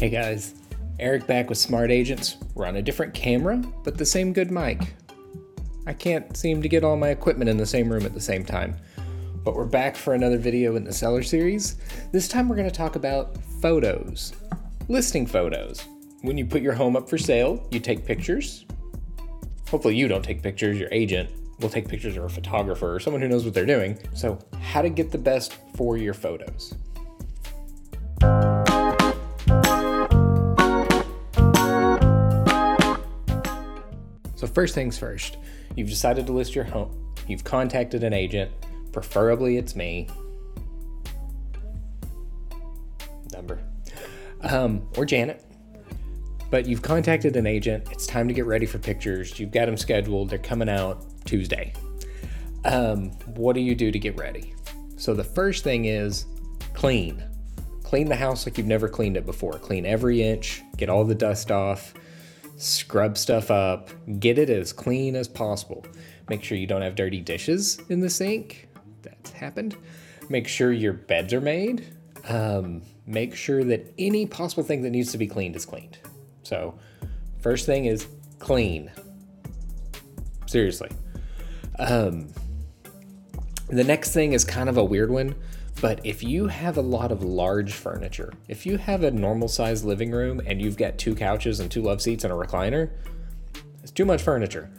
Hey guys, Eric back with Smart Agents. We're on a different camera, but the same good mic. I can't seem to get all my equipment in the same room at the same time. But we're back for another video in the seller series. This time we're going to talk about photos, listing photos. When you put your home up for sale, you take pictures. Hopefully, you don't take pictures, your agent will take pictures or a photographer or someone who knows what they're doing. So, how to get the best for your photos. So, first things first, you've decided to list your home. You've contacted an agent, preferably it's me. Number. Um, or Janet. But you've contacted an agent. It's time to get ready for pictures. You've got them scheduled. They're coming out Tuesday. Um, what do you do to get ready? So, the first thing is clean. Clean the house like you've never cleaned it before. Clean every inch, get all the dust off scrub stuff up, get it as clean as possible. Make sure you don't have dirty dishes in the sink. That's happened. Make sure your beds are made. Um, make sure that any possible thing that needs to be cleaned is cleaned. So, first thing is clean. Seriously. Um, the next thing is kind of a weird one. But if you have a lot of large furniture, if you have a normal sized living room and you've got two couches and two love seats and a recliner, it's too much furniture.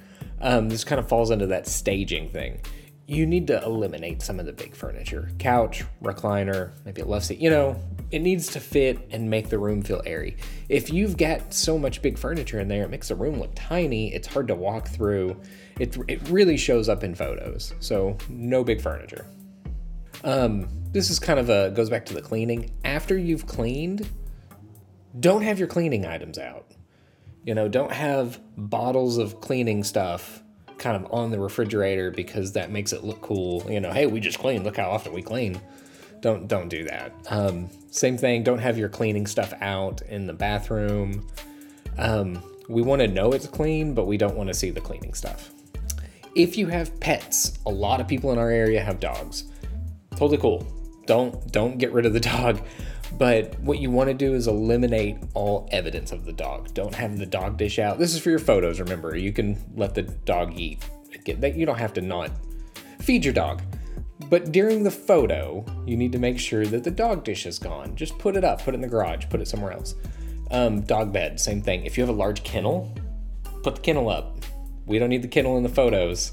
Um, this kind of falls into that staging thing. You need to eliminate some of the big furniture couch, recliner, maybe a love seat. You know, it needs to fit and make the room feel airy. If you've got so much big furniture in there, it makes the room look tiny. It's hard to walk through. It, it really shows up in photos. So, no big furniture. Um, this is kind of a goes back to the cleaning. After you've cleaned, don't have your cleaning items out. You know, don't have bottles of cleaning stuff kind of on the refrigerator because that makes it look cool. You know, hey, we just cleaned. Look how often we clean. Don't don't do that. Um, same thing. Don't have your cleaning stuff out in the bathroom. Um, we want to know it's clean, but we don't want to see the cleaning stuff. If you have pets, a lot of people in our area have dogs totally cool. Don't don't get rid of the dog. But what you want to do is eliminate all evidence of the dog. Don't have the dog dish out. This is for your photos, remember. You can let the dog eat. You don't have to not feed your dog. But during the photo, you need to make sure that the dog dish is gone. Just put it up, put it in the garage, put it somewhere else. Um, dog bed, same thing. If you have a large kennel, put the kennel up. We don't need the kennel in the photos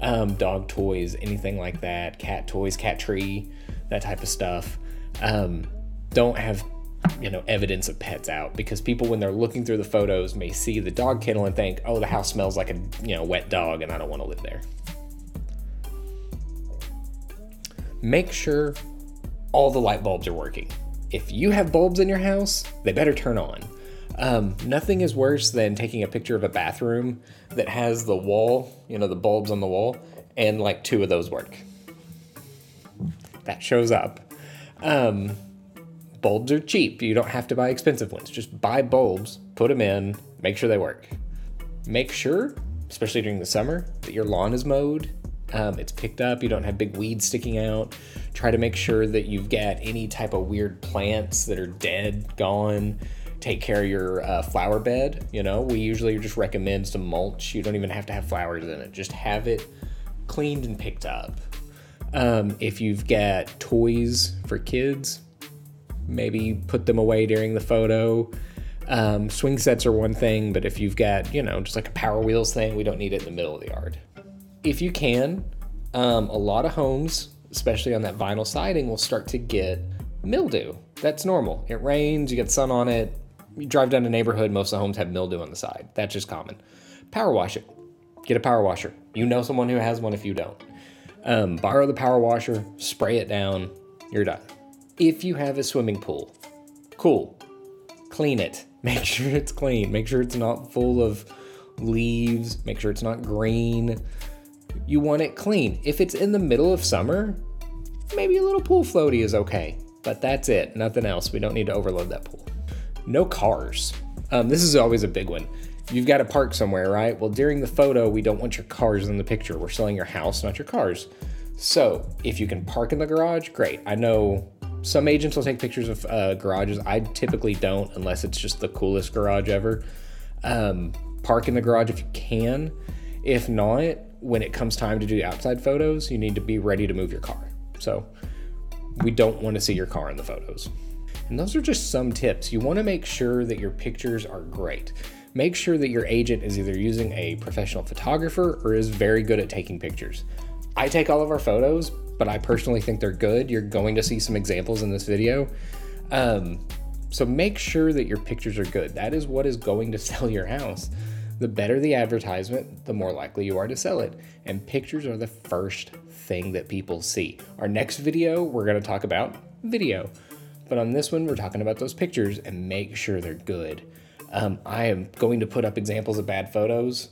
um, dog toys, anything like that, cat toys, cat tree, that type of stuff. Um, don't have you know evidence of pets out. Because people when they're looking through the photos may see the dog kennel and think oh the house smells like a you know wet dog and i don't want to live there. Make sure all the light bulbs are working. If you have bulbs in your house they better turn on um, nothing is worse than taking a picture of a bathroom that has the wall, you know, the bulbs on the wall, and like two of those work. That shows up. Um, bulbs are cheap. You don't have to buy expensive ones. Just buy bulbs, put them in, make sure they work. Make sure, especially during the summer, that your lawn is mowed. Um, it's picked up. You don't have big weeds sticking out. Try to make sure that you've got any type of weird plants that are dead, gone take care of your uh, flower bed. You know, we usually just recommend some mulch. You don't even have to have flowers in it, just have it cleaned and picked up. Um, if you've got toys for kids, maybe put them away during the photo. Um, swing sets are one thing, but if you've got, you know, just like a Power Wheels thing, we don't need it in the middle of the yard. If you can, um, a lot of homes, especially on that vinyl siding, will start to get mildew. That's normal. It rains, you get sun on it, you drive down a neighborhood, most of the homes have mildew on the side. That's just common. Power wash it. Get a power washer. You know someone who has one if you don't. Um, borrow the power washer, spray it down, you're done. If you have a swimming pool, cool. Clean it. Make sure it's clean. Make sure it's not full of leaves. Make sure it's not green. You want it clean. If it's in the middle of summer, maybe a little pool floaty is okay. But that's it. Nothing else. We don't need to overload that pool no cars. Um, this is always a big one. You've got to park somewhere, right? Well, during the photo, we don't want your cars in the picture. We're selling your house, not your cars. So if you can park in the garage, great. I know some agents will take pictures of uh, garages. I typically don't unless it's just the coolest garage ever. Um, park in the garage if you can. If not, when it comes time to do outside photos, you need to be ready to move your car. So we don't want to see your car in the photos. And those are just some tips. You want to make sure that your pictures are great. Make sure that your agent is either using a professional photographer or is very good at taking pictures. I take all of our photos, but I personally think they're good. You're going to see some examples in this video. Um, so make sure that your pictures are good. That is what is going to sell your house. The better the advertisement, the more likely you are to sell it. And pictures are the first thing that people see. Our next video, we're going to talk about video. But on this one, we're talking about those pictures and make sure they're good. Um, I am going to put up examples of bad photos.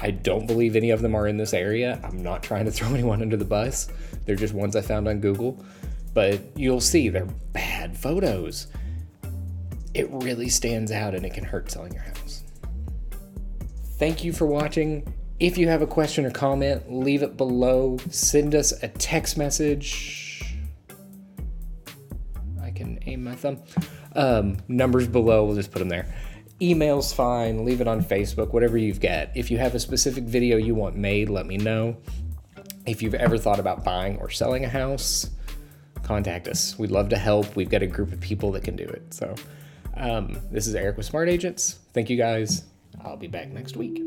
I don't believe any of them are in this area. I'm not trying to throw anyone under the bus. They're just ones I found on Google. But you'll see they're bad photos. It really stands out and it can hurt selling your house. Thank you for watching. If you have a question or comment, leave it below. Send us a text message. My thumb. Um, numbers below, we'll just put them there. Email's fine. Leave it on Facebook, whatever you've got. If you have a specific video you want made, let me know. If you've ever thought about buying or selling a house, contact us. We'd love to help. We've got a group of people that can do it. So, um, this is Eric with Smart Agents. Thank you guys. I'll be back next week.